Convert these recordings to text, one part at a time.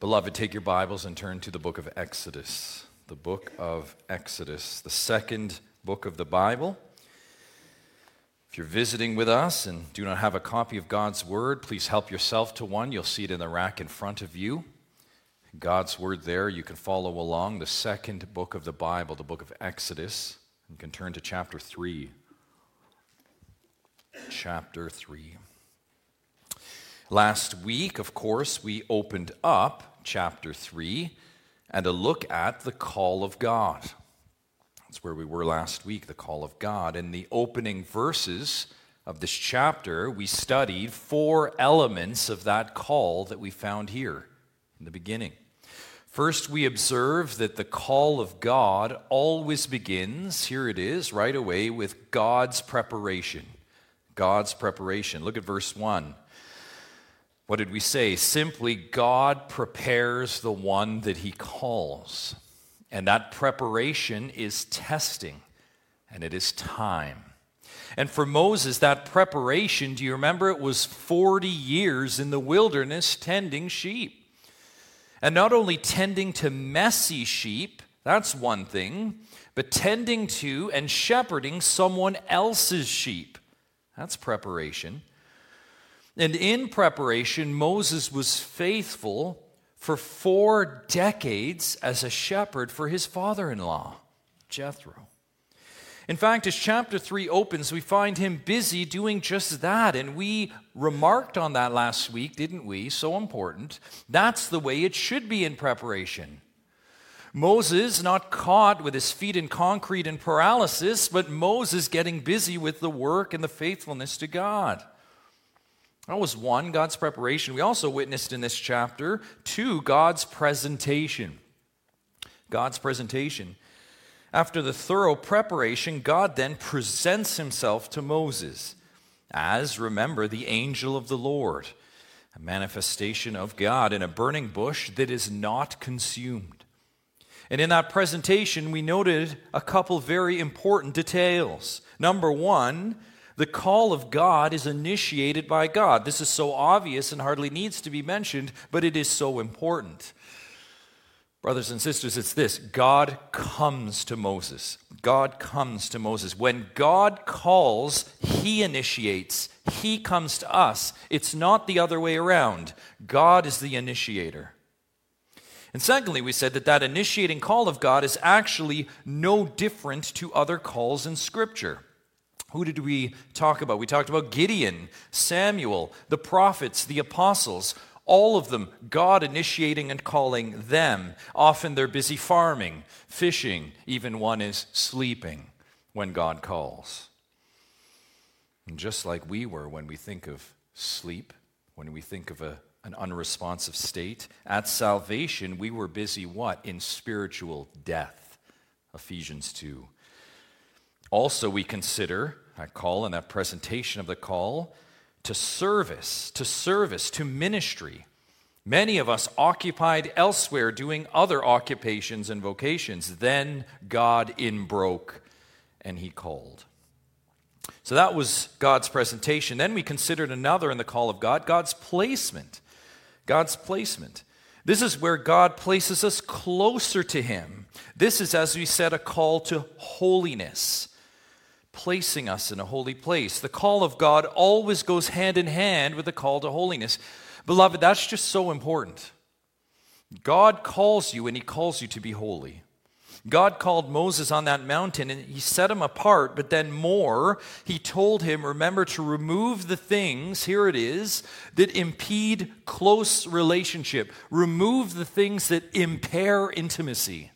Beloved, take your Bibles and turn to the book of Exodus. The book of Exodus, the second book of the Bible. If you're visiting with us and do not have a copy of God's Word, please help yourself to one. You'll see it in the rack in front of you. God's Word there, you can follow along. The second book of the Bible, the book of Exodus. You can turn to chapter 3. Chapter 3. Last week, of course, we opened up chapter 3 and a look at the call of God. That's where we were last week, the call of God. In the opening verses of this chapter, we studied four elements of that call that we found here in the beginning. First, we observe that the call of God always begins, here it is, right away, with God's preparation. God's preparation. Look at verse 1. What did we say? Simply, God prepares the one that he calls. And that preparation is testing, and it is time. And for Moses, that preparation, do you remember it was 40 years in the wilderness tending sheep? And not only tending to messy sheep, that's one thing, but tending to and shepherding someone else's sheep. That's preparation. And in preparation, Moses was faithful for four decades as a shepherd for his father in law, Jethro. In fact, as chapter 3 opens, we find him busy doing just that. And we remarked on that last week, didn't we? So important. That's the way it should be in preparation. Moses not caught with his feet in concrete and paralysis, but Moses getting busy with the work and the faithfulness to God. That was one, God's preparation. We also witnessed in this chapter, two, God's presentation. God's presentation. After the thorough preparation, God then presents himself to Moses as, remember, the angel of the Lord, a manifestation of God in a burning bush that is not consumed. And in that presentation, we noted a couple very important details. Number one, the call of God is initiated by God. This is so obvious and hardly needs to be mentioned, but it is so important. Brothers and sisters, it's this God comes to Moses. God comes to Moses. When God calls, He initiates, He comes to us. It's not the other way around. God is the initiator. And secondly, we said that that initiating call of God is actually no different to other calls in Scripture. Who did we talk about? We talked about Gideon, Samuel, the prophets, the apostles, all of them, God initiating and calling them. Often they're busy farming, fishing, even one is sleeping when God calls. And just like we were when we think of sleep, when we think of a, an unresponsive state, at salvation we were busy what? In spiritual death. Ephesians 2. Also, we consider that call and that presentation of the call to service, to service, to ministry. Many of us occupied elsewhere doing other occupations and vocations. Then God inbroke and he called. So that was God's presentation. Then we considered another in the call of God God's placement. God's placement. This is where God places us closer to Him. This is, as we said, a call to holiness placing us in a holy place. The call of God always goes hand in hand with the call to holiness. Beloved, that's just so important. God calls you and he calls you to be holy. God called Moses on that mountain and he set him apart, but then more, he told him, remember to remove the things, here it is, that impede close relationship. Remove the things that impair intimacy.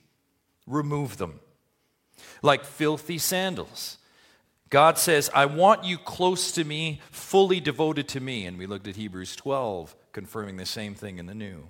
Remove them. Like filthy sandals God says, I want you close to me, fully devoted to me. And we looked at Hebrews 12, confirming the same thing in the New.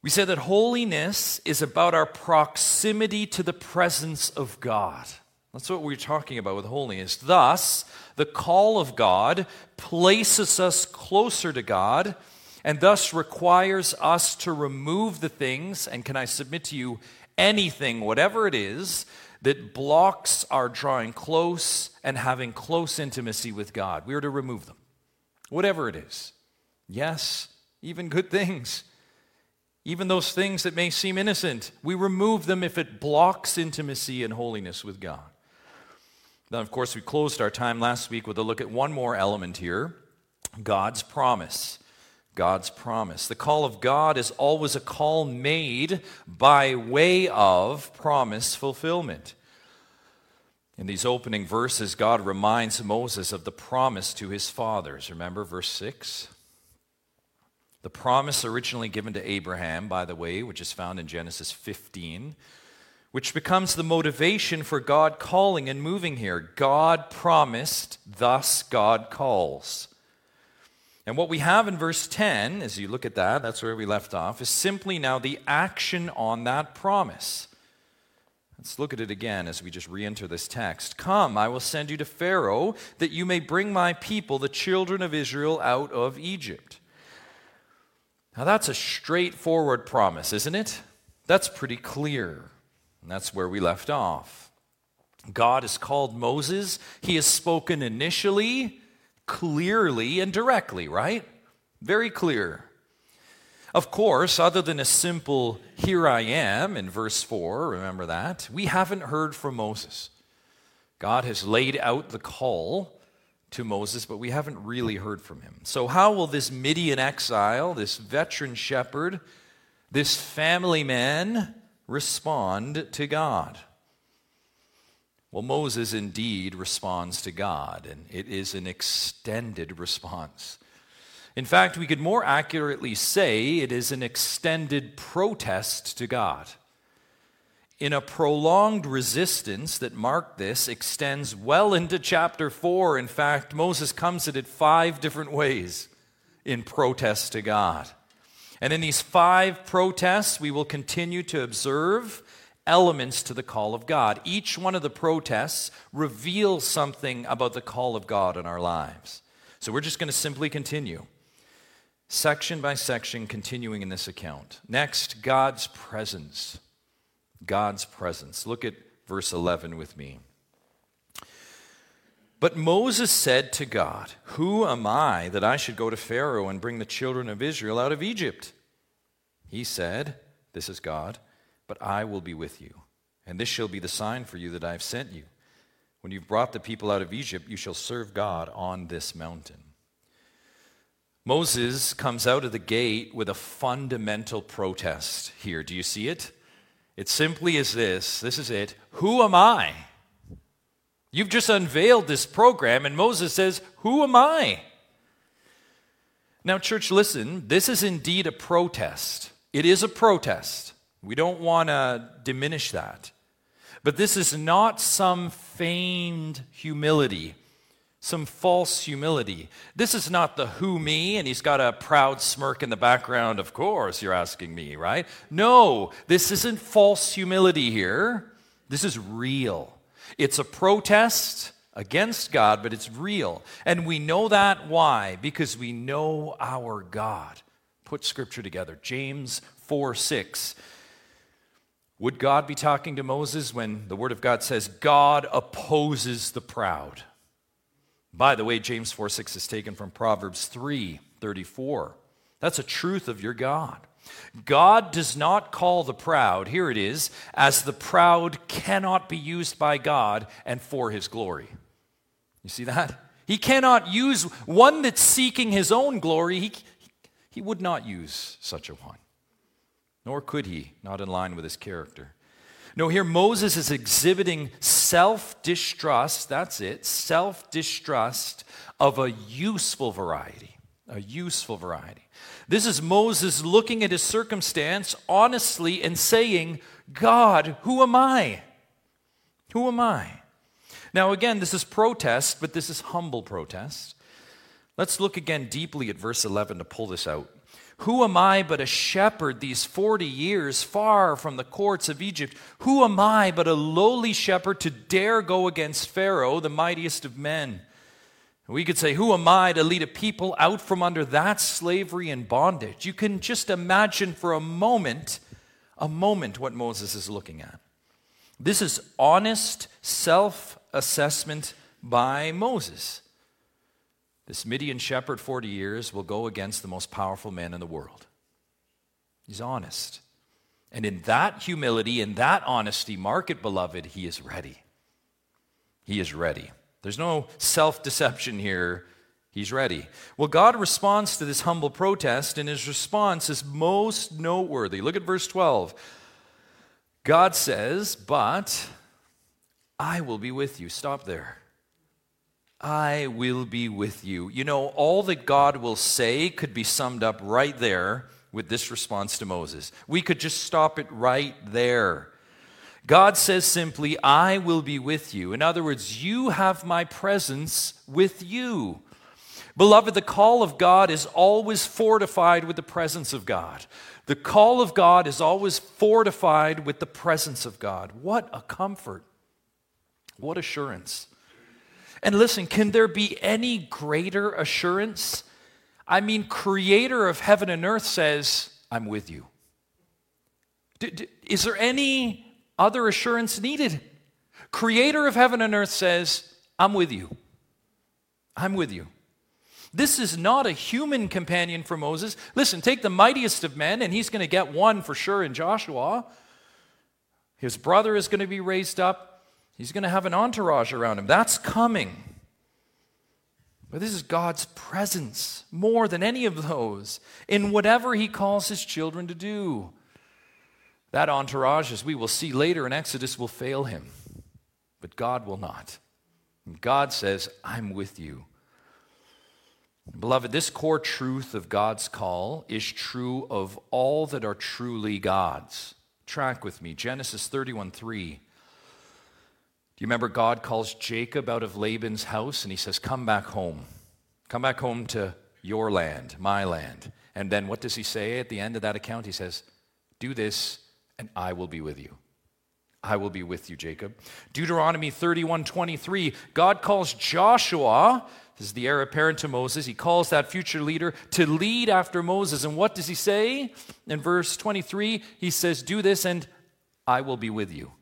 We said that holiness is about our proximity to the presence of God. That's what we're talking about with holiness. Thus, the call of God places us closer to God and thus requires us to remove the things, and can I submit to you anything, whatever it is, that blocks our drawing close and having close intimacy with God. We are to remove them, whatever it is. Yes, even good things. Even those things that may seem innocent, we remove them if it blocks intimacy and holiness with God. Then, of course, we closed our time last week with a look at one more element here God's promise. God's promise. The call of God is always a call made by way of promise fulfillment. In these opening verses, God reminds Moses of the promise to his fathers. Remember verse 6? The promise originally given to Abraham, by the way, which is found in Genesis 15, which becomes the motivation for God calling and moving here. God promised, thus God calls. And what we have in verse 10, as you look at that, that's where we left off, is simply now the action on that promise. Let's look at it again as we just re enter this text. Come, I will send you to Pharaoh, that you may bring my people, the children of Israel, out of Egypt. Now, that's a straightforward promise, isn't it? That's pretty clear. And that's where we left off. God has called Moses. He has spoken initially, clearly, and directly, right? Very clear. Of course, other than a simple, here I am in verse 4, remember that, we haven't heard from Moses. God has laid out the call to Moses, but we haven't really heard from him. So, how will this Midian exile, this veteran shepherd, this family man respond to God? Well, Moses indeed responds to God, and it is an extended response. In fact, we could more accurately say it is an extended protest to God. In a prolonged resistance that marked this extends well into chapter 4. In fact, Moses comes at it five different ways in protest to God. And in these five protests, we will continue to observe elements to the call of God. Each one of the protests reveals something about the call of God in our lives. So we're just going to simply continue section by section, continuing in this account. Next, God's presence. God's presence. Look at verse 11 with me. But Moses said to God, Who am I that I should go to Pharaoh and bring the children of Israel out of Egypt? He said, This is God, but I will be with you, and this shall be the sign for you that I have sent you. When you've brought the people out of Egypt, you shall serve God on this mountain. Moses comes out of the gate with a fundamental protest here. Do you see it? It simply is this this is it. Who am I? You've just unveiled this program, and Moses says, Who am I? Now, church, listen, this is indeed a protest. It is a protest. We don't want to diminish that. But this is not some feigned humility some false humility. This is not the who me, and he's got a proud smirk in the background. Of course, you're asking me, right? No, this isn't false humility here. This is real. It's a protest against God, but it's real. And we know that why? Because we know our God. Put scripture together. James 4 6. Would God be talking to Moses when the word of God says, God opposes the proud? By the way, James 4 6 is taken from Proverbs 3 34. That's a truth of your God. God does not call the proud, here it is, as the proud cannot be used by God and for his glory. You see that? He cannot use one that's seeking his own glory. He, he would not use such a one, nor could he, not in line with his character. No, here Moses is exhibiting self distrust, that's it, self distrust of a useful variety. A useful variety. This is Moses looking at his circumstance honestly and saying, God, who am I? Who am I? Now, again, this is protest, but this is humble protest. Let's look again deeply at verse 11 to pull this out. Who am I but a shepherd these 40 years far from the courts of Egypt? Who am I but a lowly shepherd to dare go against Pharaoh, the mightiest of men? We could say, Who am I to lead a people out from under that slavery and bondage? You can just imagine for a moment, a moment, what Moses is looking at. This is honest self assessment by Moses. This Midian shepherd, 40 years, will go against the most powerful man in the world. He's honest. And in that humility, in that honesty, mark it, beloved, he is ready. He is ready. There's no self deception here. He's ready. Well, God responds to this humble protest, and his response is most noteworthy. Look at verse 12. God says, But I will be with you. Stop there. I will be with you. You know, all that God will say could be summed up right there with this response to Moses. We could just stop it right there. God says simply, I will be with you. In other words, you have my presence with you. Beloved, the call of God is always fortified with the presence of God. The call of God is always fortified with the presence of God. What a comfort! What assurance. And listen, can there be any greater assurance? I mean, creator of heaven and earth says, I'm with you. Is there any other assurance needed? Creator of heaven and earth says, I'm with you. I'm with you. This is not a human companion for Moses. Listen, take the mightiest of men, and he's going to get one for sure in Joshua. His brother is going to be raised up. He's going to have an entourage around him. That's coming. But this is God's presence more than any of those in whatever He calls His children to do. That entourage, as we will see later in Exodus, will fail Him, but God will not. And God says, I'm with you. Beloved, this core truth of God's call is true of all that are truly God's. Track with me Genesis 31 3. Do you remember God calls Jacob out of Laban's house and he says, Come back home. Come back home to your land, my land. And then what does he say at the end of that account? He says, Do this and I will be with you. I will be with you, Jacob. Deuteronomy 31 23, God calls Joshua, this is the heir apparent to Moses, he calls that future leader to lead after Moses. And what does he say? In verse 23, he says, Do this and I will be with you.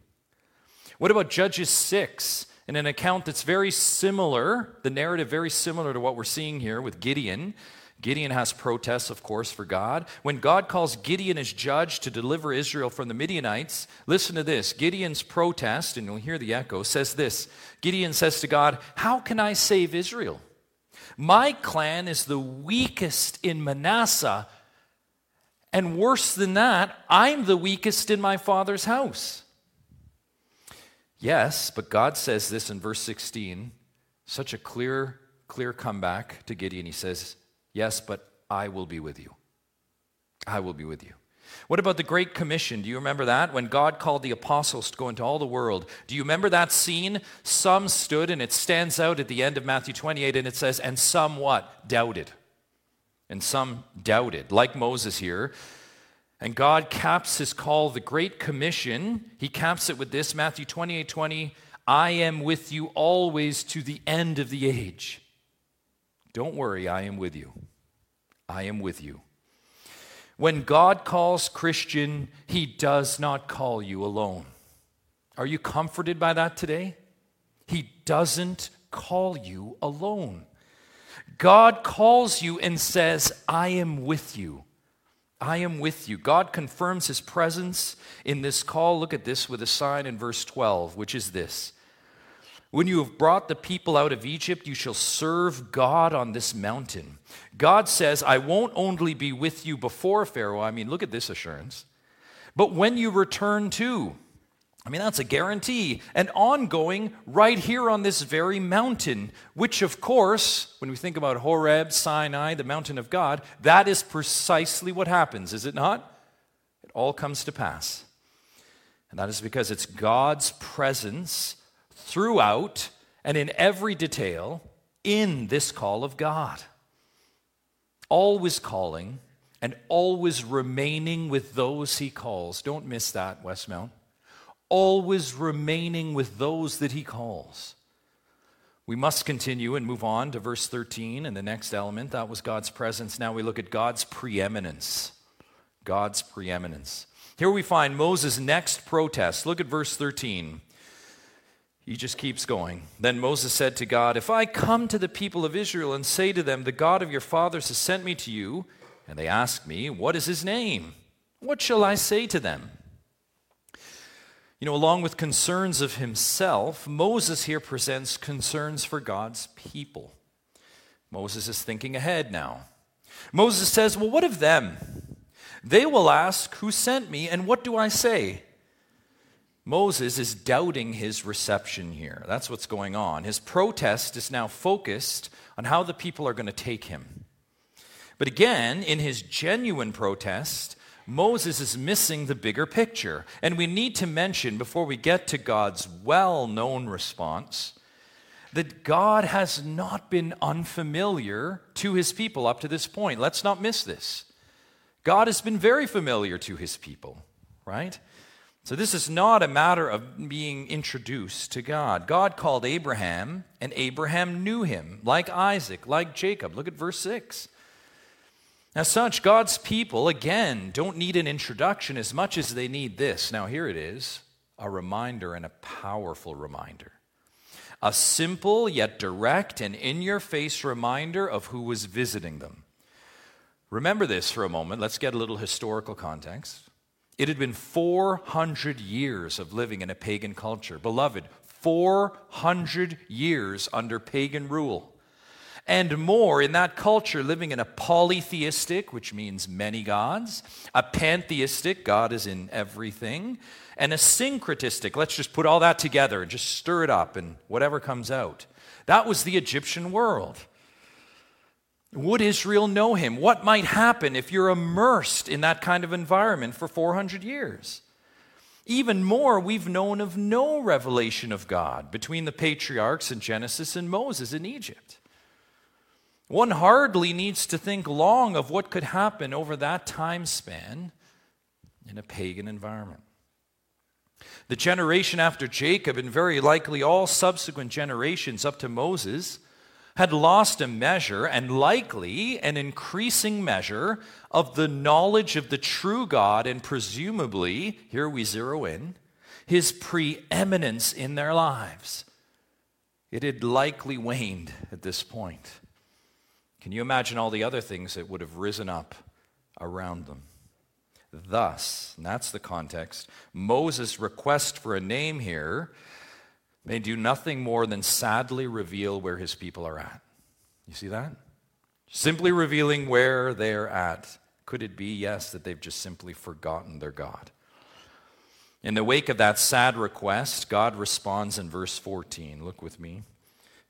What about Judges 6? In an account that's very similar, the narrative very similar to what we're seeing here with Gideon. Gideon has protests, of course, for God. When God calls Gideon as judge to deliver Israel from the Midianites, listen to this. Gideon's protest, and you'll hear the echo, says this Gideon says to God, How can I save Israel? My clan is the weakest in Manasseh, and worse than that, I'm the weakest in my father's house. Yes, but God says this in verse 16, such a clear, clear comeback to Gideon. He says, Yes, but I will be with you. I will be with you. What about the Great Commission? Do you remember that? When God called the apostles to go into all the world. Do you remember that scene? Some stood, and it stands out at the end of Matthew 28, and it says, And some what? Doubted. And some doubted, like Moses here. And God caps his call, the Great Commission. He caps it with this Matthew 28 20, I am with you always to the end of the age. Don't worry, I am with you. I am with you. When God calls Christian, he does not call you alone. Are you comforted by that today? He doesn't call you alone. God calls you and says, I am with you. I am with you. God confirms his presence in this call. Look at this with a sign in verse 12, which is this When you have brought the people out of Egypt, you shall serve God on this mountain. God says, I won't only be with you before Pharaoh. I mean, look at this assurance. But when you return to, I mean, that's a guarantee. And ongoing right here on this very mountain, which, of course, when we think about Horeb, Sinai, the mountain of God, that is precisely what happens, is it not? It all comes to pass. And that is because it's God's presence throughout and in every detail in this call of God. Always calling and always remaining with those he calls. Don't miss that, Westmount always remaining with those that he calls. We must continue and move on to verse 13 and the next element. That was God's presence. Now we look at God's preeminence. God's preeminence. Here we find Moses' next protest. Look at verse 13. He just keeps going. Then Moses said to God, If I come to the people of Israel and say to them, The God of your fathers has sent me to you, and they ask me, What is his name? What shall I say to them? You know, along with concerns of himself, Moses here presents concerns for God's people. Moses is thinking ahead now. Moses says, Well, what of them? They will ask, Who sent me, and what do I say? Moses is doubting his reception here. That's what's going on. His protest is now focused on how the people are going to take him. But again, in his genuine protest, Moses is missing the bigger picture. And we need to mention, before we get to God's well known response, that God has not been unfamiliar to his people up to this point. Let's not miss this. God has been very familiar to his people, right? So, this is not a matter of being introduced to God. God called Abraham, and Abraham knew him, like Isaac, like Jacob. Look at verse 6. As such, God's people, again, don't need an introduction as much as they need this. Now, here it is a reminder and a powerful reminder. A simple yet direct and in your face reminder of who was visiting them. Remember this for a moment. Let's get a little historical context. It had been 400 years of living in a pagan culture. Beloved, 400 years under pagan rule. And more in that culture, living in a polytheistic, which means many gods, a pantheistic, God is in everything, and a syncretistic, let's just put all that together and just stir it up and whatever comes out. That was the Egyptian world. Would Israel know him? What might happen if you're immersed in that kind of environment for 400 years? Even more, we've known of no revelation of God between the patriarchs in Genesis and Moses in Egypt. One hardly needs to think long of what could happen over that time span in a pagan environment. The generation after Jacob, and very likely all subsequent generations up to Moses, had lost a measure and likely an increasing measure of the knowledge of the true God and presumably, here we zero in, his preeminence in their lives. It had likely waned at this point. Can you imagine all the other things that would have risen up around them? Thus, and that's the context, Moses' request for a name here may do nothing more than sadly reveal where his people are at. You see that? Simply revealing where they're at. Could it be, yes, that they've just simply forgotten their God? In the wake of that sad request, God responds in verse 14. Look with me.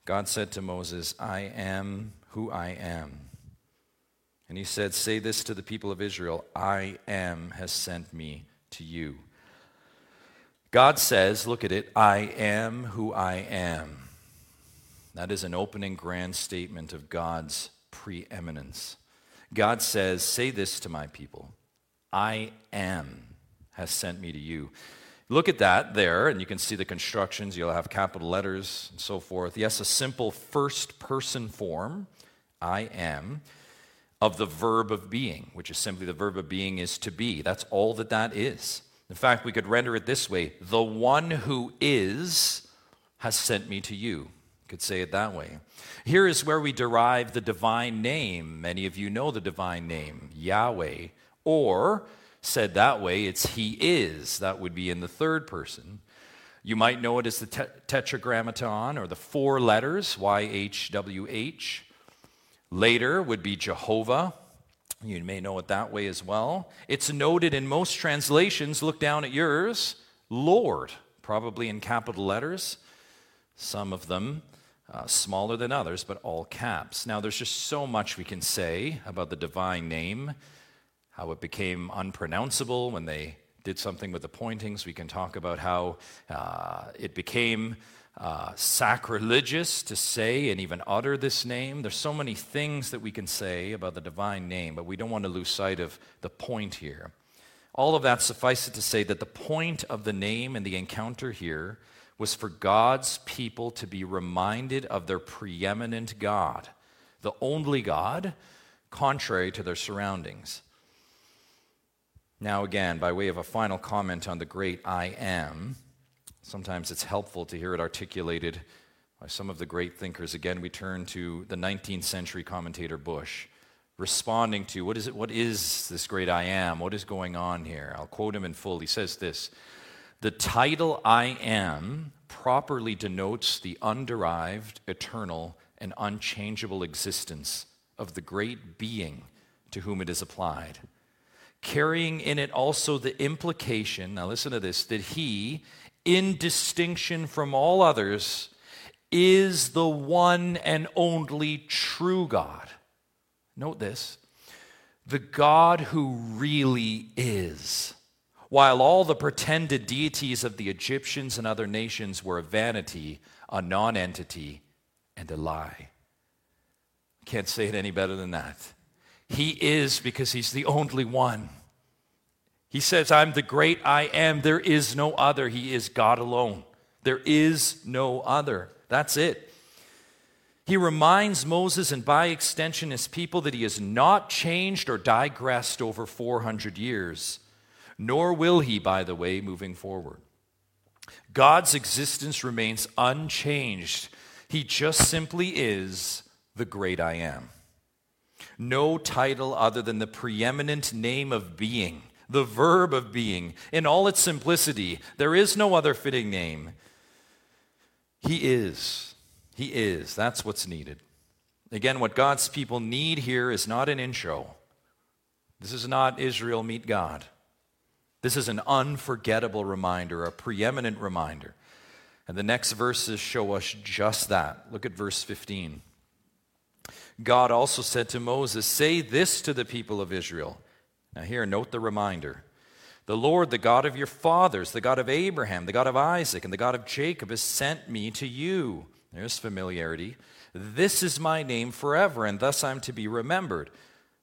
God said to Moses, I am who I am. And he said, Say this to the people of Israel I am has sent me to you. God says, look at it, I am who I am. That is an opening grand statement of God's preeminence. God says, Say this to my people I am has sent me to you. Look at that there, and you can see the constructions. You'll have capital letters and so forth. Yes, a simple first person form, I am, of the verb of being, which is simply the verb of being is to be. That's all that that is. In fact, we could render it this way The one who is has sent me to you. Could say it that way. Here is where we derive the divine name. Many of you know the divine name, Yahweh. Or, said that way, it's He is. That would be in the third person. You might know it as the tetragrammaton or the four letters, YHWH. Later would be Jehovah, you may know it that way as well. It's noted in most translations, look down at yours, Lord, probably in capital letters, some of them uh, smaller than others, but all caps. Now, there's just so much we can say about the divine name, how it became unpronounceable when they did something with the pointings. We can talk about how uh, it became uh, sacrilegious to say and even utter this name. There's so many things that we can say about the divine name, but we don't want to lose sight of the point here. All of that suffices to say that the point of the name and the encounter here was for God's people to be reminded of their preeminent God, the only God, contrary to their surroundings. Now, again, by way of a final comment on the great I am, Sometimes it's helpful to hear it articulated by some of the great thinkers. Again, we turn to the 19th century commentator Bush. responding to what is it what is this great I am? What is going on here? I'll quote him in full. He says this The title I am properly denotes the underived, eternal, and unchangeable existence of the great being to whom it is applied, carrying in it also the implication, now listen to this, that he, in distinction from all others, is the one and only true God. Note this the God who really is. While all the pretended deities of the Egyptians and other nations were a vanity, a nonentity, and a lie. Can't say it any better than that. He is because he's the only one. He says, I'm the great I am. There is no other. He is God alone. There is no other. That's it. He reminds Moses and by extension his people that he has not changed or digressed over 400 years, nor will he, by the way, moving forward. God's existence remains unchanged. He just simply is the great I am. No title other than the preeminent name of being, the verb of being, in all its simplicity. There is no other fitting name. He is. He is. That's what's needed. Again, what God's people need here is not an intro. This is not Israel meet God. This is an unforgettable reminder, a preeminent reminder. And the next verses show us just that. Look at verse 15. God also said to Moses, Say this to the people of Israel. Now, here, note the reminder. The Lord, the God of your fathers, the God of Abraham, the God of Isaac, and the God of Jacob, has sent me to you. There's familiarity. This is my name forever, and thus I'm to be remembered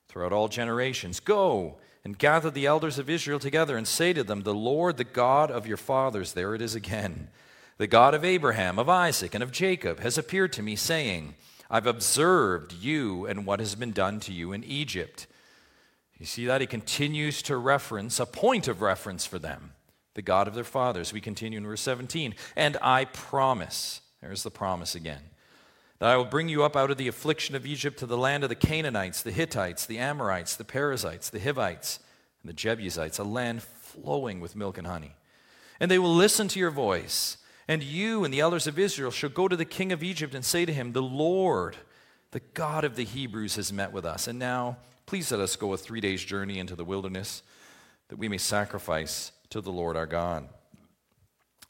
throughout all generations. Go and gather the elders of Israel together and say to them, The Lord, the God of your fathers, there it is again, the God of Abraham, of Isaac, and of Jacob, has appeared to me, saying, I've observed you and what has been done to you in Egypt. You see that? He continues to reference a point of reference for them, the God of their fathers. We continue in verse 17. And I promise, there's the promise again, that I will bring you up out of the affliction of Egypt to the land of the Canaanites, the Hittites, the Amorites, the Perizzites, the Hivites, and the Jebusites, a land flowing with milk and honey. And they will listen to your voice and you and the elders of Israel shall go to the king of Egypt and say to him, The Lord, the God of the Hebrews, has met with us. And now, please let us go a three days' journey into the wilderness that we may sacrifice to the Lord our God.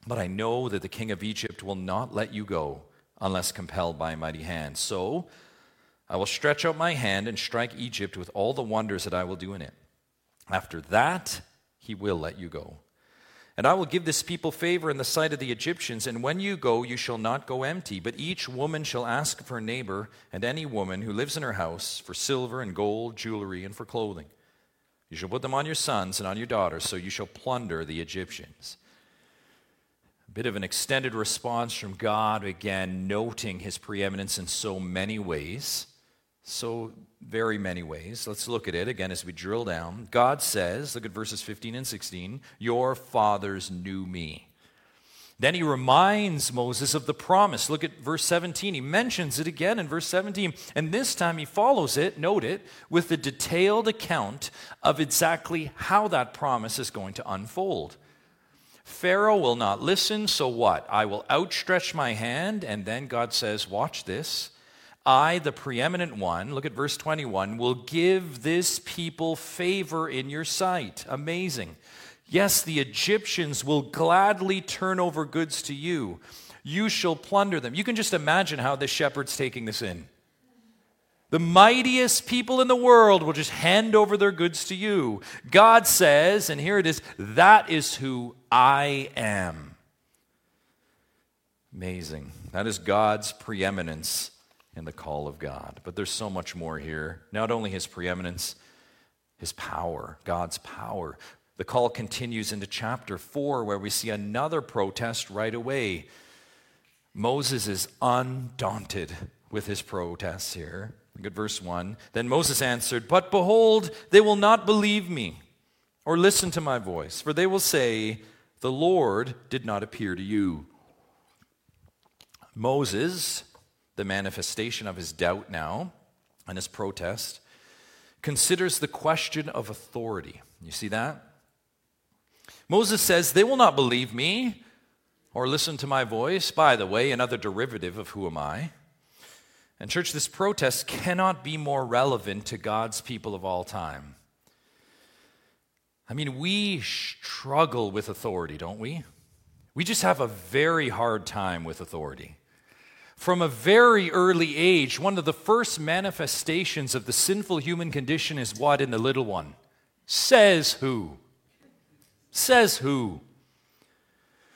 But I know that the king of Egypt will not let you go unless compelled by a mighty hand. So I will stretch out my hand and strike Egypt with all the wonders that I will do in it. After that, he will let you go. And I will give this people favor in the sight of the Egyptians, and when you go, you shall not go empty, but each woman shall ask of her neighbor and any woman who lives in her house for silver and gold, jewelry, and for clothing. You shall put them on your sons and on your daughters, so you shall plunder the Egyptians. A bit of an extended response from God, again, noting his preeminence in so many ways so very many ways. Let's look at it again as we drill down. God says, look at verses 15 and 16, Your fathers knew me. Then he reminds Moses of the promise. Look at verse 17. He mentions it again in verse 17. And this time he follows it, note it, with a detailed account of exactly how that promise is going to unfold. Pharaoh will not listen, so what? I will outstretch my hand, and then God says, Watch this. I, the preeminent one, look at verse 21, will give this people favor in your sight. Amazing. Yes, the Egyptians will gladly turn over goods to you. You shall plunder them. You can just imagine how the shepherd's taking this in. The mightiest people in the world will just hand over their goods to you. God says, and here it is, that is who I am. Amazing. That is God's preeminence in the call of God. But there's so much more here. Not only his preeminence, his power, God's power. The call continues into chapter 4, where we see another protest right away. Moses is undaunted with his protests here. Look at verse 1. Then Moses answered, But behold, they will not believe me or listen to my voice, for they will say, The Lord did not appear to you. Moses the manifestation of his doubt now and his protest, considers the question of authority. You see that? Moses says, They will not believe me or listen to my voice. By the way, another derivative of who am I? And, church, this protest cannot be more relevant to God's people of all time. I mean, we struggle with authority, don't we? We just have a very hard time with authority. From a very early age, one of the first manifestations of the sinful human condition is what in the little one? Says who? Says who?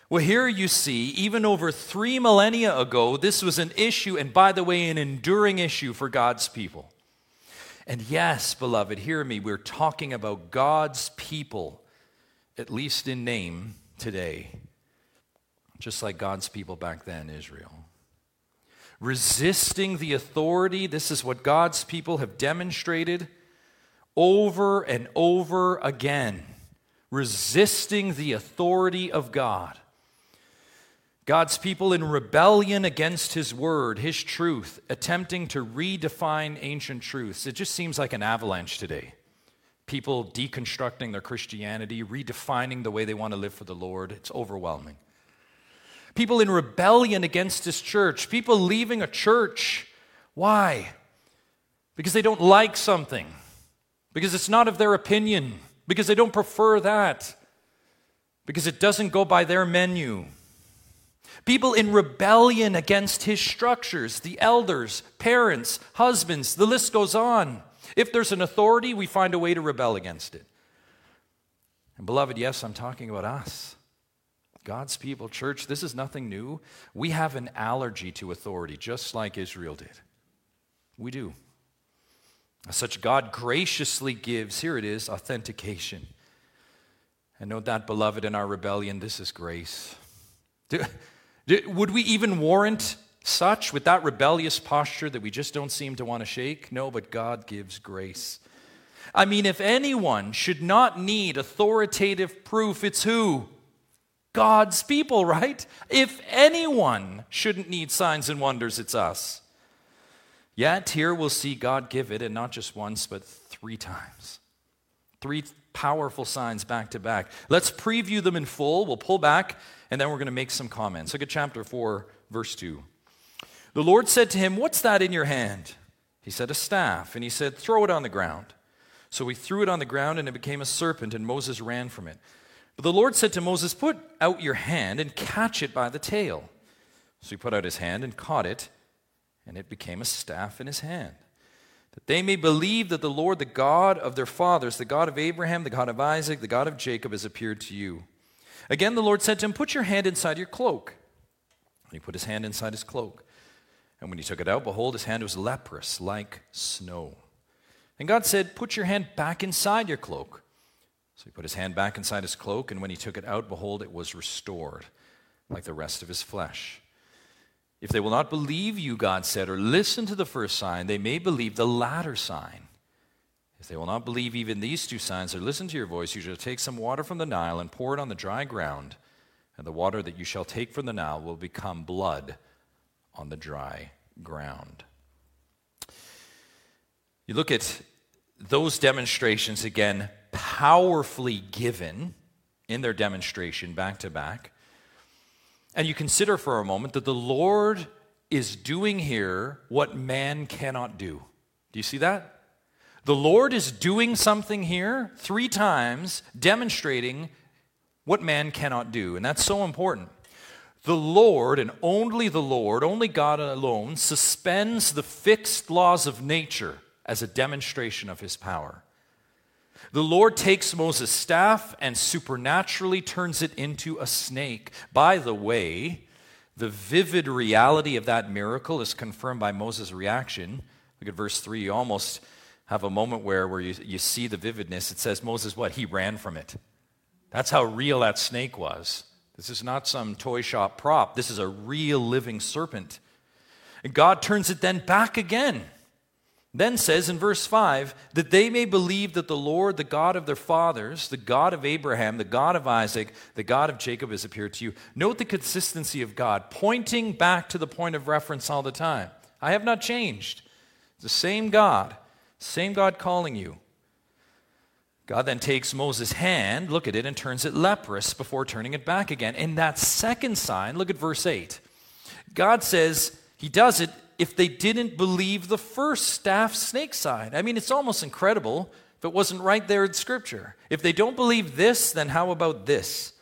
Well, here you see, even over three millennia ago, this was an issue, and by the way, an enduring issue for God's people. And yes, beloved, hear me, we're talking about God's people, at least in name, today, just like God's people back then, Israel. Resisting the authority, this is what God's people have demonstrated over and over again. Resisting the authority of God. God's people in rebellion against His word, His truth, attempting to redefine ancient truths. It just seems like an avalanche today. People deconstructing their Christianity, redefining the way they want to live for the Lord. It's overwhelming. People in rebellion against His church, people leaving a church. Why? Because they don't like something, because it's not of their opinion, because they don't prefer that, because it doesn't go by their menu People in rebellion against his structures, the elders, parents, husbands, the list goes on. If there's an authority, we find a way to rebel against it. And beloved, yes, I'm talking about us. God's people, church, this is nothing new. We have an allergy to authority, just like Israel did. We do. As such, God graciously gives, here it is, authentication. And note that, beloved, in our rebellion, this is grace. Would we even warrant such with that rebellious posture that we just don't seem to want to shake? No, but God gives grace. I mean, if anyone should not need authoritative proof, it's who? God's people, right? If anyone shouldn't need signs and wonders, it's us. Yet here we'll see God give it, and not just once, but three times. Three powerful signs back to back. Let's preview them in full. We'll pull back and then we're going to make some comments. Look at chapter 4, verse 2. The Lord said to him, What's that in your hand? He said, A staff. And he said, Throw it on the ground. So he threw it on the ground, and it became a serpent, and Moses ran from it. But the Lord said to Moses, Put out your hand and catch it by the tail. So he put out his hand and caught it, and it became a staff in his hand. That they may believe that the Lord, the God of their fathers, the God of Abraham, the God of Isaac, the God of Jacob, has appeared to you. Again, the Lord said to him, Put your hand inside your cloak. And he put his hand inside his cloak. And when he took it out, behold, his hand was leprous, like snow. And God said, Put your hand back inside your cloak. So he put his hand back inside his cloak, and when he took it out, behold, it was restored, like the rest of his flesh. If they will not believe you, God said, or listen to the first sign, they may believe the latter sign. If they will not believe even these two signs or listen to your voice, you shall take some water from the Nile and pour it on the dry ground, and the water that you shall take from the Nile will become blood on the dry ground. You look at those demonstrations again, powerfully given in their demonstration back to back. And you consider for a moment that the Lord is doing here what man cannot do. Do you see that? The Lord is doing something here three times, demonstrating what man cannot do. And that's so important. The Lord, and only the Lord, only God alone, suspends the fixed laws of nature as a demonstration of his power. The Lord takes Moses' staff and supernaturally turns it into a snake. By the way, the vivid reality of that miracle is confirmed by Moses' reaction. Look at verse 3. You almost have a moment where, where you, you see the vividness. It says Moses, what? He ran from it. That's how real that snake was. This is not some toy shop prop. This is a real living serpent. And God turns it then back again. Then says in verse 5 that they may believe that the Lord, the God of their fathers, the God of Abraham, the God of Isaac, the God of Jacob has appeared to you. Note the consistency of God, pointing back to the point of reference all the time. I have not changed. It's the same God Same God calling you. God then takes Moses' hand, look at it, and turns it leprous before turning it back again. In that second sign, look at verse 8. God says he does it if they didn't believe the first staff snake sign. I mean, it's almost incredible if it wasn't right there in Scripture. If they don't believe this, then how about this?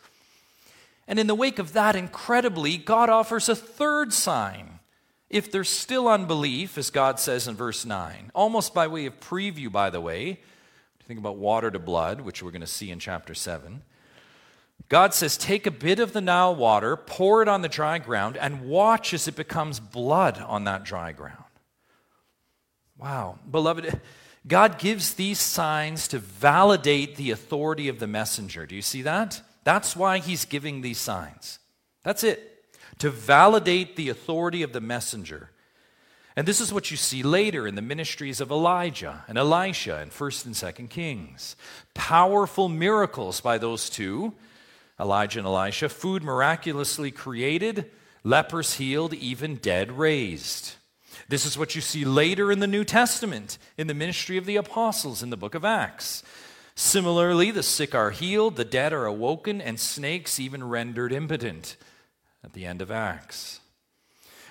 And in the wake of that, incredibly, God offers a third sign. If there's still unbelief, as God says in verse 9, almost by way of preview, by the way, think about water to blood, which we're going to see in chapter 7. God says, Take a bit of the Nile water, pour it on the dry ground, and watch as it becomes blood on that dry ground. Wow. Beloved, God gives these signs to validate the authority of the messenger. Do you see that? That's why he's giving these signs. That's it. To validate the authority of the messenger. And this is what you see later in the ministries of Elijah and Elisha in 1st and 2nd Kings. Powerful miracles by those two, Elijah and Elisha, food miraculously created, lepers healed, even dead raised. This is what you see later in the New Testament in the ministry of the apostles in the book of Acts. Similarly, the sick are healed, the dead are awoken, and snakes even rendered impotent at the end of Acts.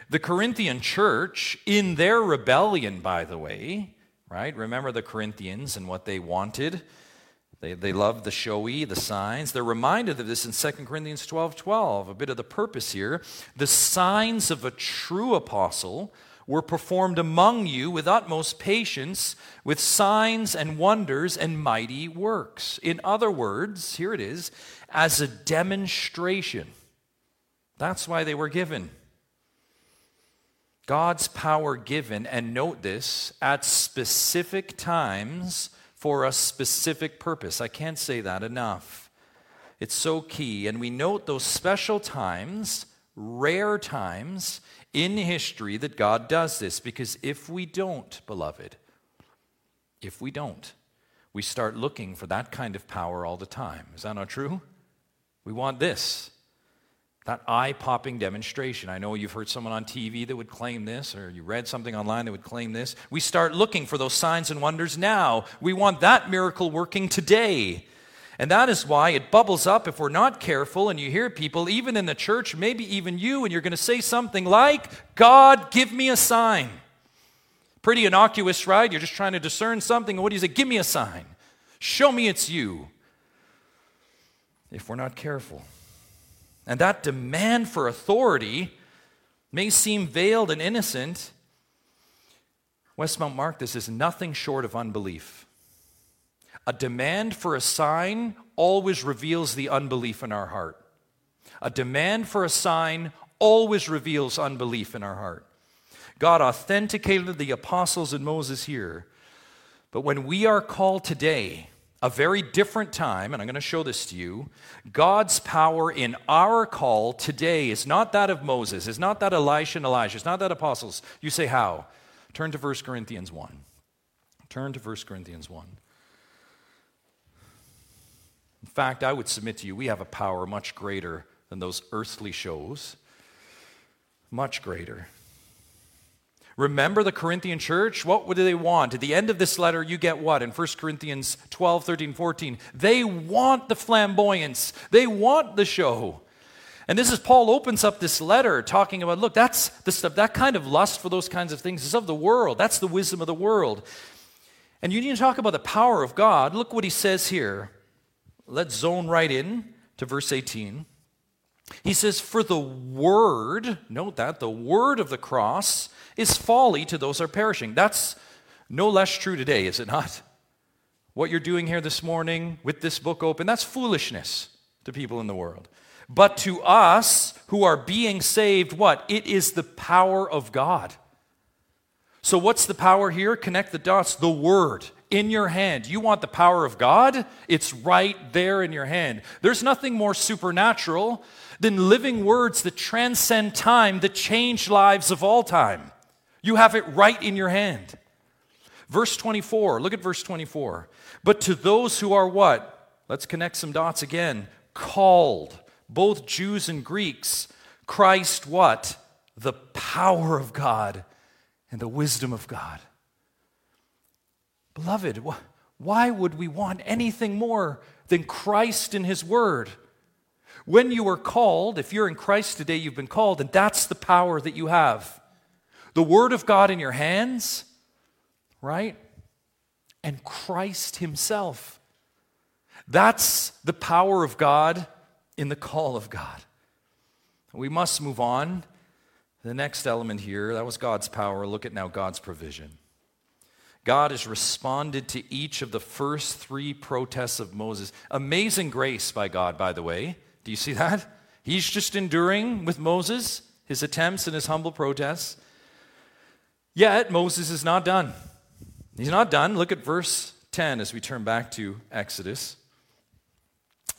The Corinthian church, in their rebellion, by the way, right? Remember the Corinthians and what they wanted. They, they loved the showy, the signs. They're reminded of this in 2 Corinthians 12 12, a bit of the purpose here. The signs of a true apostle were performed among you with utmost patience, with signs and wonders and mighty works. In other words, here it is, as a demonstration. That's why they were given. God's power given, and note this, at specific times for a specific purpose. I can't say that enough. It's so key. And we note those special times, rare times, in history that God does this because if we don't, beloved, if we don't, we start looking for that kind of power all the time. Is that not true? We want this. That eye popping demonstration. I know you've heard someone on TV that would claim this, or you read something online that would claim this. We start looking for those signs and wonders now. We want that miracle working today. And that is why it bubbles up if we're not careful. And you hear people, even in the church, maybe even you, and you're going to say something like, God, give me a sign. Pretty innocuous, right? You're just trying to discern something. What do you say? Give me a sign. Show me it's you. If we're not careful. And that demand for authority may seem veiled and innocent. Westmount Mark this is nothing short of unbelief. A demand for a sign always reveals the unbelief in our heart. A demand for a sign always reveals unbelief in our heart. God authenticated the apostles and Moses here. But when we are called today, a very different time, and I'm going to show this to you, God's power in our call today is not that of Moses, is not that Elisha and Elijah, it's not that apostles. You say, how? Turn to 1 Corinthians 1. Turn to 1 Corinthians 1. In fact, I would submit to you, we have a power much greater than those earthly shows. Much greater. Remember the Corinthian church? What do they want? At the end of this letter, you get what? In 1 Corinthians 12, 13, 14. They want the flamboyance, they want the show. And this is Paul opens up this letter talking about look, that's the stuff, that kind of lust for those kinds of things is of the world. That's the wisdom of the world. And you need to talk about the power of God. Look what he says here. Let's zone right in to verse 18. He says, For the word, note that, the word of the cross is folly to those who are perishing. That's no less true today, is it not? What you're doing here this morning with this book open, that's foolishness to people in the world. But to us who are being saved, what? It is the power of God. So, what's the power here? Connect the dots. The Word in your hand. You want the power of God? It's right there in your hand. There's nothing more supernatural than living words that transcend time, that change lives of all time. You have it right in your hand. Verse 24, look at verse 24. But to those who are what? Let's connect some dots again. Called, both Jews and Greeks, Christ what? The power of God and the wisdom of God. Beloved, why would we want anything more than Christ and His Word? When you are called, if you're in Christ today, you've been called, and that's the power that you have. The Word of God in your hands, right? And Christ Himself. That's the power of God in the call of God. We must move on. The next element here, that was God's power. Look at now God's provision. God has responded to each of the first three protests of Moses. Amazing grace by God, by the way. Do you see that? He's just enduring with Moses, his attempts and his humble protests. Yet, Moses is not done. He's not done. Look at verse 10 as we turn back to Exodus.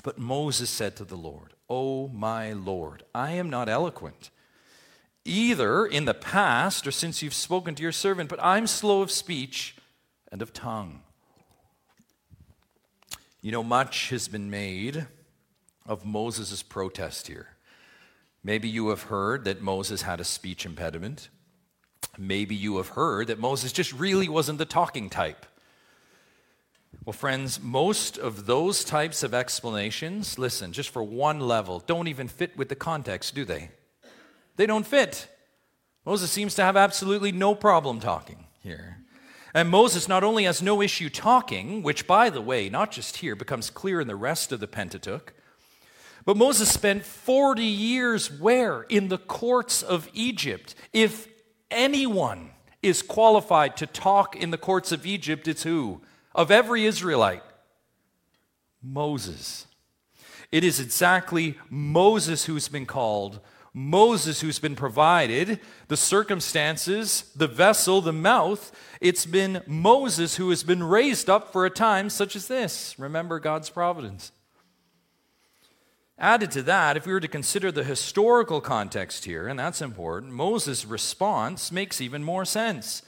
But Moses said to the Lord, O my Lord, I am not eloquent, either in the past or since you've spoken to your servant, but I'm slow of speech and of tongue. You know, much has been made of Moses' protest here. Maybe you have heard that Moses had a speech impediment. Maybe you have heard that Moses just really wasn't the talking type. Well, friends, most of those types of explanations, listen, just for one level, don't even fit with the context, do they? They don't fit. Moses seems to have absolutely no problem talking here. And Moses not only has no issue talking, which, by the way, not just here, becomes clear in the rest of the Pentateuch, but Moses spent 40 years where? In the courts of Egypt. If anyone is qualified to talk in the courts of Egypt, it's who? of every Israelite? Moses. It is exactly Moses who's been called, Moses who's been provided the circumstances, the vessel, the mouth. It's been Moses who has been raised up for a time such as this. Remember God's providence. Added to that, if we were to consider the historical context here, and that's important, Moses' response makes even more sense.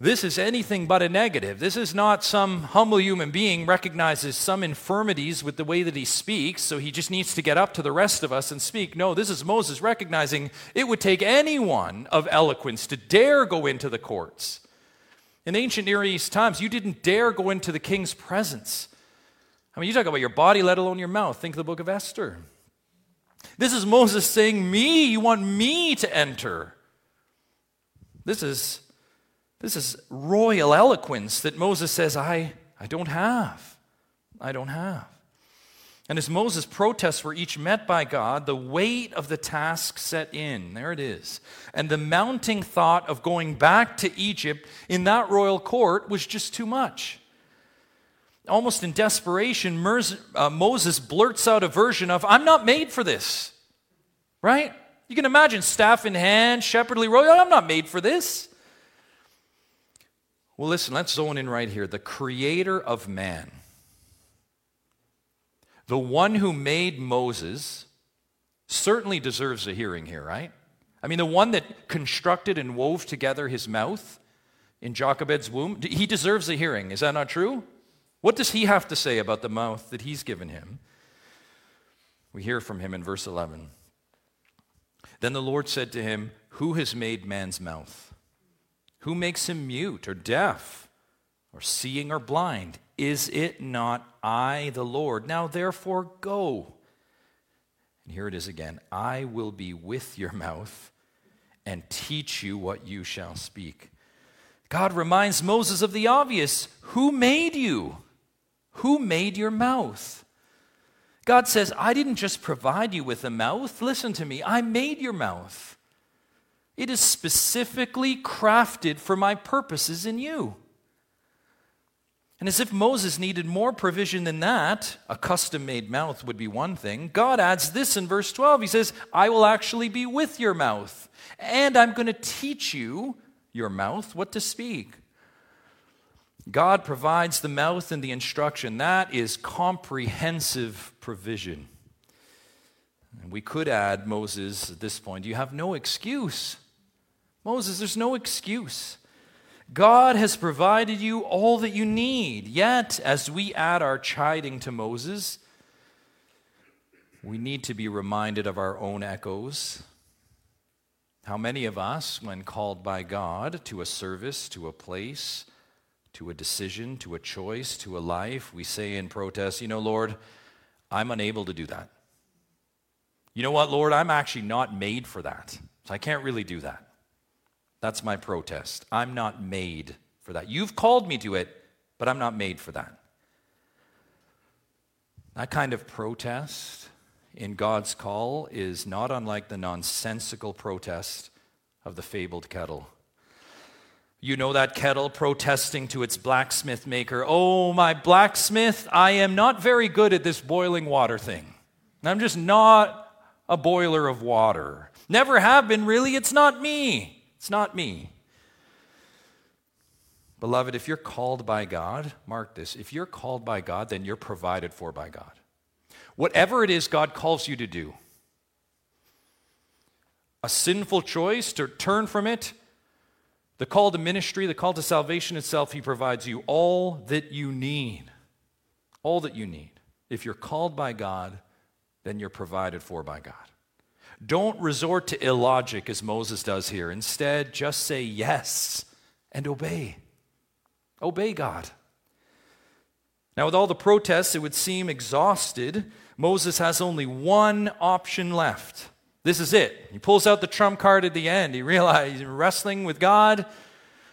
This is anything but a negative. This is not some humble human being recognizes some infirmities with the way that he speaks, so he just needs to get up to the rest of us and speak. No, this is Moses recognizing it would take anyone of eloquence to dare go into the courts. In ancient Near East times, you didn't dare go into the king's presence. I mean, you talk about your body, let alone your mouth. Think of the book of Esther. This is Moses saying, Me, you want me to enter. This is this is royal eloquence that Moses says, I, I don't have. I don't have. And as Moses' protests were each met by God, the weight of the task set in. There it is. And the mounting thought of going back to Egypt in that royal court was just too much. Almost in desperation, uh, Moses blurts out a version of, I'm not made for this. Right? You can imagine staff in hand, shepherdly royal, I'm not made for this. Well, listen, let's zone in right here. The creator of man, the one who made Moses, certainly deserves a hearing here, right? I mean, the one that constructed and wove together his mouth in Jochebed's womb, he deserves a hearing. Is that not true? What does he have to say about the mouth that he's given him? We hear from him in verse 11. Then the Lord said to him, Who has made man's mouth? Who makes him mute or deaf or seeing or blind? Is it not I, the Lord? Now therefore go. And here it is again I will be with your mouth and teach you what you shall speak. God reminds Moses of the obvious Who made you? Who made your mouth? God says, I didn't just provide you with a mouth. Listen to me. I made your mouth. It is specifically crafted for my purposes in you. And as if Moses needed more provision than that, a custom made mouth would be one thing. God adds this in verse 12. He says, I will actually be with your mouth, and I'm going to teach you, your mouth, what to speak. God provides the mouth and the instruction. That is comprehensive provision. And we could add, Moses, at this point, you have no excuse. Moses, there's no excuse. God has provided you all that you need. Yet, as we add our chiding to Moses, we need to be reminded of our own echoes. How many of us, when called by God to a service, to a place, to a decision, to a choice, to a life, we say in protest, You know, Lord, I'm unable to do that. You know what, Lord? I'm actually not made for that. So I can't really do that. That's my protest. I'm not made for that. You've called me to it, but I'm not made for that. That kind of protest in God's call is not unlike the nonsensical protest of the fabled kettle. You know that kettle protesting to its blacksmith maker, Oh, my blacksmith, I am not very good at this boiling water thing. I'm just not a boiler of water. Never have been, really. It's not me. It's not me. Beloved, if you're called by God, mark this. If you're called by God, then you're provided for by God. Whatever it is God calls you to do, a sinful choice to turn from it, the call to ministry, the call to salvation itself, He provides you all that you need. All that you need. If you're called by God, then you're provided for by God. Don't resort to illogic as Moses does here. Instead, just say yes and obey. Obey God. Now, with all the protests, it would seem exhausted. Moses has only one option left. This is it. He pulls out the trump card at the end. He realizes he's wrestling with God,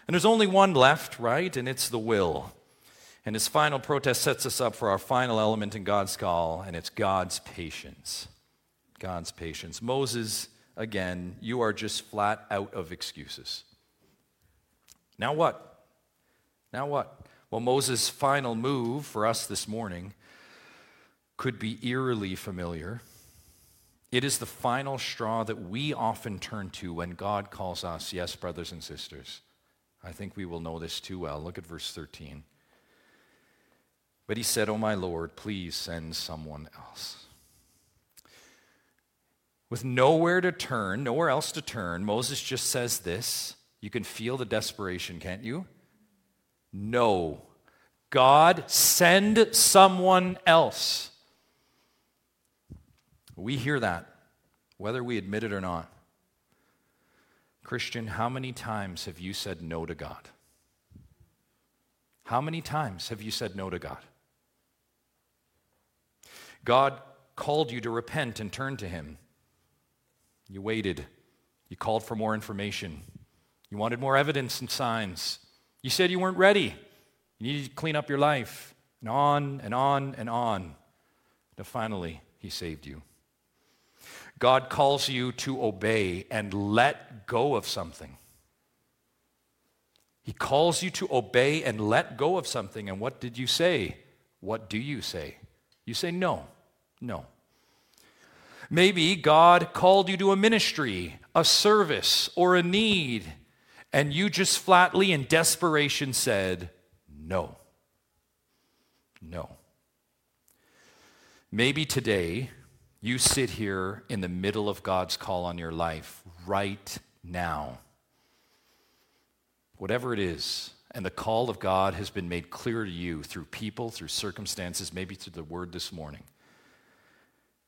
and there's only one left, right? And it's the will. And his final protest sets us up for our final element in God's call, and it's God's patience. God's patience. Moses, again, you are just flat out of excuses. Now what? Now what? Well, Moses' final move for us this morning could be eerily familiar. It is the final straw that we often turn to when God calls us, yes, brothers and sisters. I think we will know this too well. Look at verse 13. But he said, Oh, my Lord, please send someone else. With nowhere to turn, nowhere else to turn, Moses just says this. You can feel the desperation, can't you? No. God, send someone else. We hear that, whether we admit it or not. Christian, how many times have you said no to God? How many times have you said no to God? God called you to repent and turn to Him. You waited. You called for more information. You wanted more evidence and signs. You said you weren't ready. You needed to clean up your life. And on and on and on. And finally, He saved you. God calls you to obey and let go of something. He calls you to obey and let go of something. And what did you say? What do you say? You say no. No. Maybe God called you to a ministry, a service, or a need, and you just flatly in desperation said, No. No. Maybe today you sit here in the middle of God's call on your life right now. Whatever it is, and the call of God has been made clear to you through people, through circumstances, maybe through the word this morning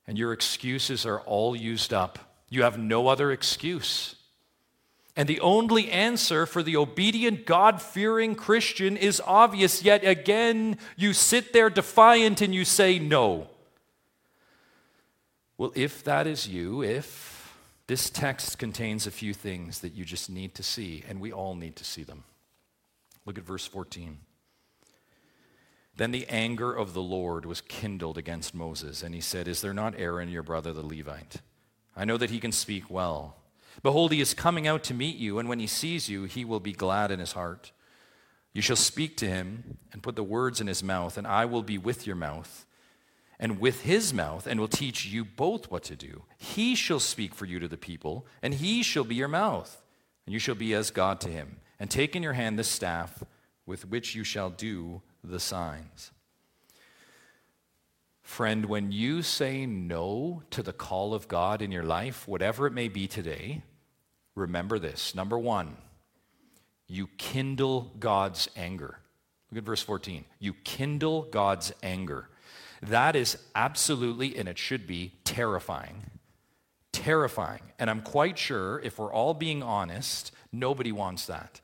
and your excuses are all used up. You have no other excuse. And the only answer for the obedient, God fearing Christian is obvious, yet again, you sit there defiant and you say no. Well, if that is you, if this text contains a few things that you just need to see, and we all need to see them. Look at verse 14. Then the anger of the Lord was kindled against Moses, and he said, Is there not Aaron, your brother, the Levite? I know that he can speak well. Behold, he is coming out to meet you, and when he sees you, he will be glad in his heart. You shall speak to him and put the words in his mouth, and I will be with your mouth and with his mouth, and will teach you both what to do. He shall speak for you to the people, and he shall be your mouth, and you shall be as God to him. And take in your hand this staff with which you shall do the signs. Friend, when you say no to the call of God in your life, whatever it may be today, remember this. Number one, you kindle God's anger. Look at verse 14. You kindle God's anger. That is absolutely, and it should be, terrifying. Terrifying. And I'm quite sure, if we're all being honest, nobody wants that.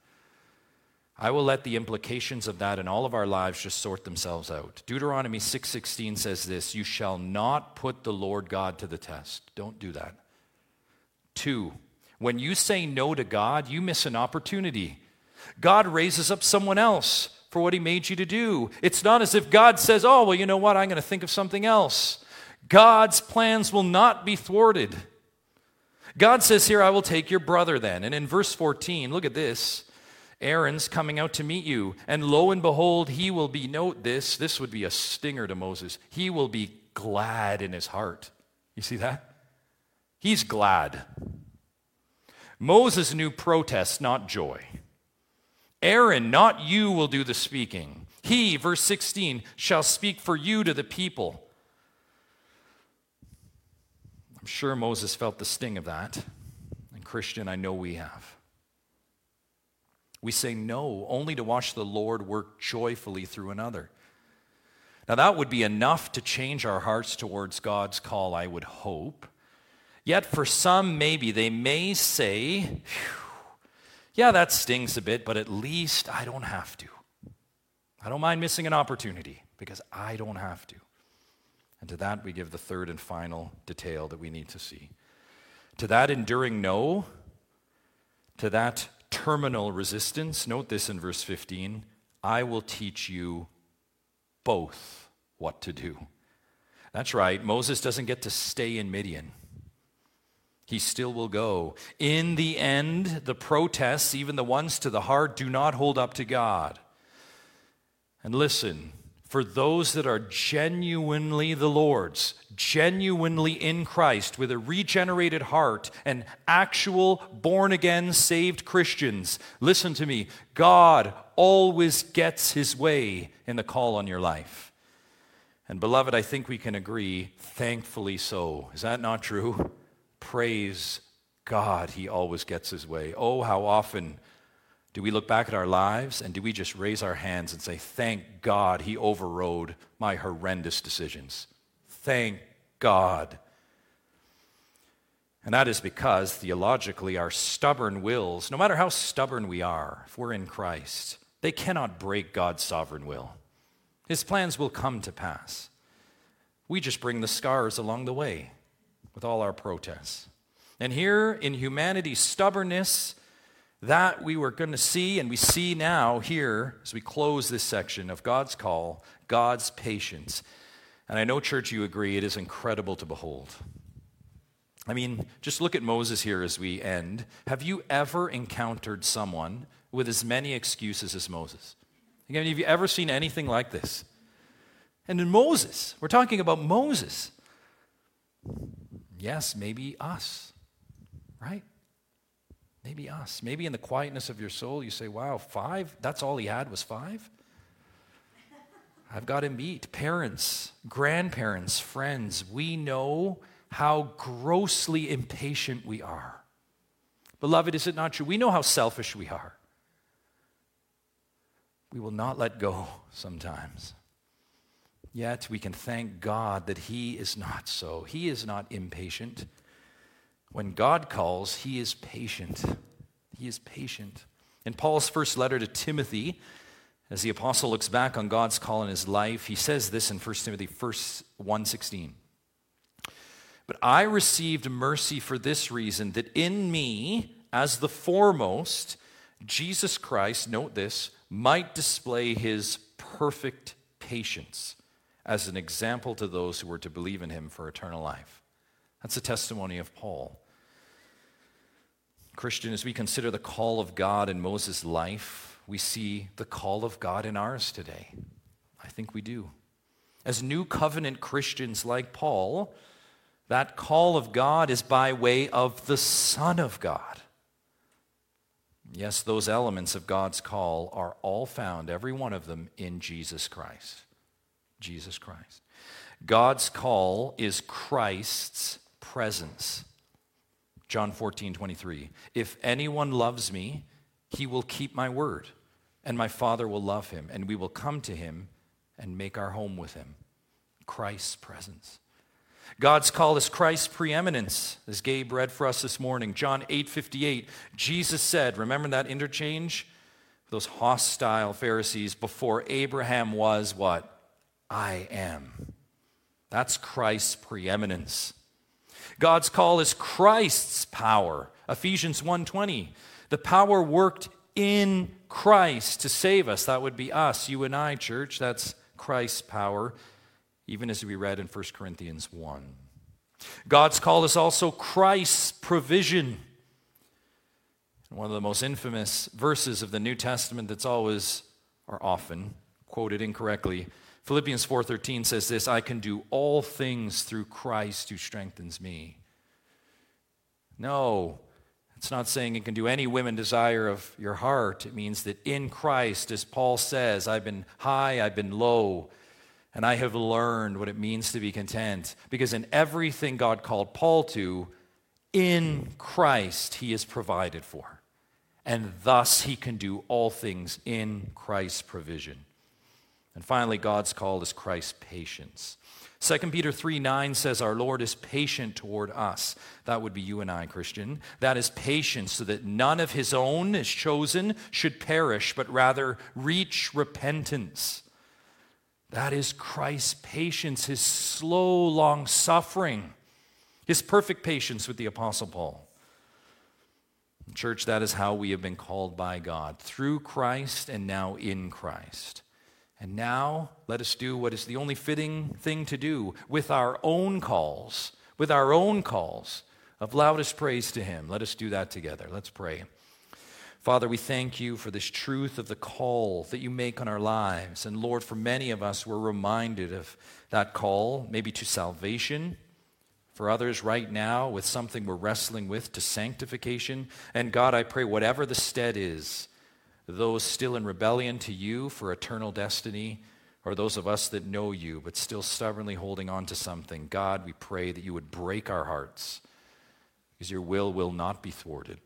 I will let the implications of that in all of our lives just sort themselves out. Deuteronomy 6:16 says this, you shall not put the Lord God to the test. Don't do that. 2. When you say no to God, you miss an opportunity. God raises up someone else for what he made you to do. It's not as if God says, "Oh, well, you know what? I'm going to think of something else." God's plans will not be thwarted. God says here, I will take your brother then. And in verse 14, look at this. Aaron's coming out to meet you. And lo and behold, he will be, note this, this would be a stinger to Moses. He will be glad in his heart. You see that? He's glad. Moses knew protest, not joy. Aaron, not you, will do the speaking. He, verse 16, shall speak for you to the people. I'm sure Moses felt the sting of that. And Christian, I know we have. We say no only to watch the Lord work joyfully through another. Now, that would be enough to change our hearts towards God's call, I would hope. Yet, for some, maybe they may say, yeah, that stings a bit, but at least I don't have to. I don't mind missing an opportunity because I don't have to. And to that, we give the third and final detail that we need to see. To that enduring no, to that terminal resistance, note this in verse 15 I will teach you both what to do. That's right, Moses doesn't get to stay in Midian. He still will go. In the end, the protests, even the ones to the heart, do not hold up to God. And listen, for those that are genuinely the Lord's, genuinely in Christ, with a regenerated heart and actual born again saved Christians, listen to me. God always gets his way in the call on your life. And beloved, I think we can agree, thankfully so. Is that not true? Praise God, he always gets his way. Oh, how often do we look back at our lives and do we just raise our hands and say, Thank God he overrode my horrendous decisions? Thank God. And that is because, theologically, our stubborn wills, no matter how stubborn we are, if we're in Christ, they cannot break God's sovereign will. His plans will come to pass. We just bring the scars along the way with all our protests. And here in humanity's stubbornness, that we were going to see, and we see now here as we close this section of God's call, God's patience. And I know, church, you agree, it is incredible to behold. I mean, just look at Moses here as we end. Have you ever encountered someone with as many excuses as Moses? Again, have you ever seen anything like this? And in Moses, we're talking about Moses. Yes, maybe us, right? Maybe us. Maybe in the quietness of your soul, you say, wow, five? That's all he had was five? I've got him beat. Parents, grandparents, friends, we know how grossly impatient we are. Beloved, is it not true? We know how selfish we are. We will not let go sometimes. Yet we can thank God that He is not so. He is not impatient. When God calls, he is patient. He is patient. In Paul's first letter to Timothy, as the apostle looks back on God's call in his life, he says this in 1 Timothy 1:16. But I received mercy for this reason that in me as the foremost Jesus Christ, note this, might display his perfect patience as an example to those who were to believe in him for eternal life. That's the testimony of Paul. Christian, as we consider the call of God in Moses' life, we see the call of God in ours today. I think we do. As new covenant Christians like Paul, that call of God is by way of the Son of God. Yes, those elements of God's call are all found, every one of them, in Jesus Christ. Jesus Christ. God's call is Christ's presence. John 14, 23. If anyone loves me, he will keep my word, and my Father will love him, and we will come to him and make our home with him. Christ's presence. God's call is Christ's preeminence, as Gabe read for us this morning. John 8 58. Jesus said, remember that interchange? those hostile Pharisees, before Abraham was what? I am. That's Christ's preeminence. God's call is Christ's power. Ephesians 1:20. The power worked in Christ to save us. That would be us, you and I, church. That's Christ's power, even as we read in 1 Corinthians 1. God's call is also Christ's provision. One of the most infamous verses of the New Testament that's always or often quoted incorrectly. Philippians 4:13 says this, I can do all things through Christ who strengthens me. No, it's not saying it can do any women desire of your heart. It means that in Christ, as Paul says, I've been high, I've been low, and I have learned what it means to be content. Because in everything God called Paul to, in Christ, he is provided for. And thus he can do all things in Christ's provision. And finally, God's call is Christ's patience. 2 Peter 3 9 says, Our Lord is patient toward us. That would be you and I, Christian. That is patience, so that none of his own is chosen should perish, but rather reach repentance. That is Christ's patience, his slow, long suffering, his perfect patience with the Apostle Paul. Church, that is how we have been called by God through Christ and now in Christ. And now let us do what is the only fitting thing to do with our own calls, with our own calls of loudest praise to Him. Let us do that together. Let's pray. Father, we thank you for this truth of the call that you make on our lives. And Lord, for many of us, we're reminded of that call, maybe to salvation. For others, right now, with something we're wrestling with to sanctification. And God, I pray, whatever the stead is, those still in rebellion to you for eternal destiny, or those of us that know you but still stubbornly holding on to something, God, we pray that you would break our hearts because your will will not be thwarted.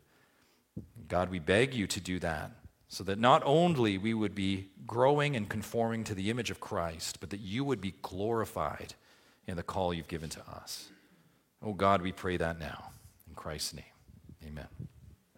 God, we beg you to do that so that not only we would be growing and conforming to the image of Christ, but that you would be glorified in the call you've given to us. Oh God, we pray that now. In Christ's name, amen.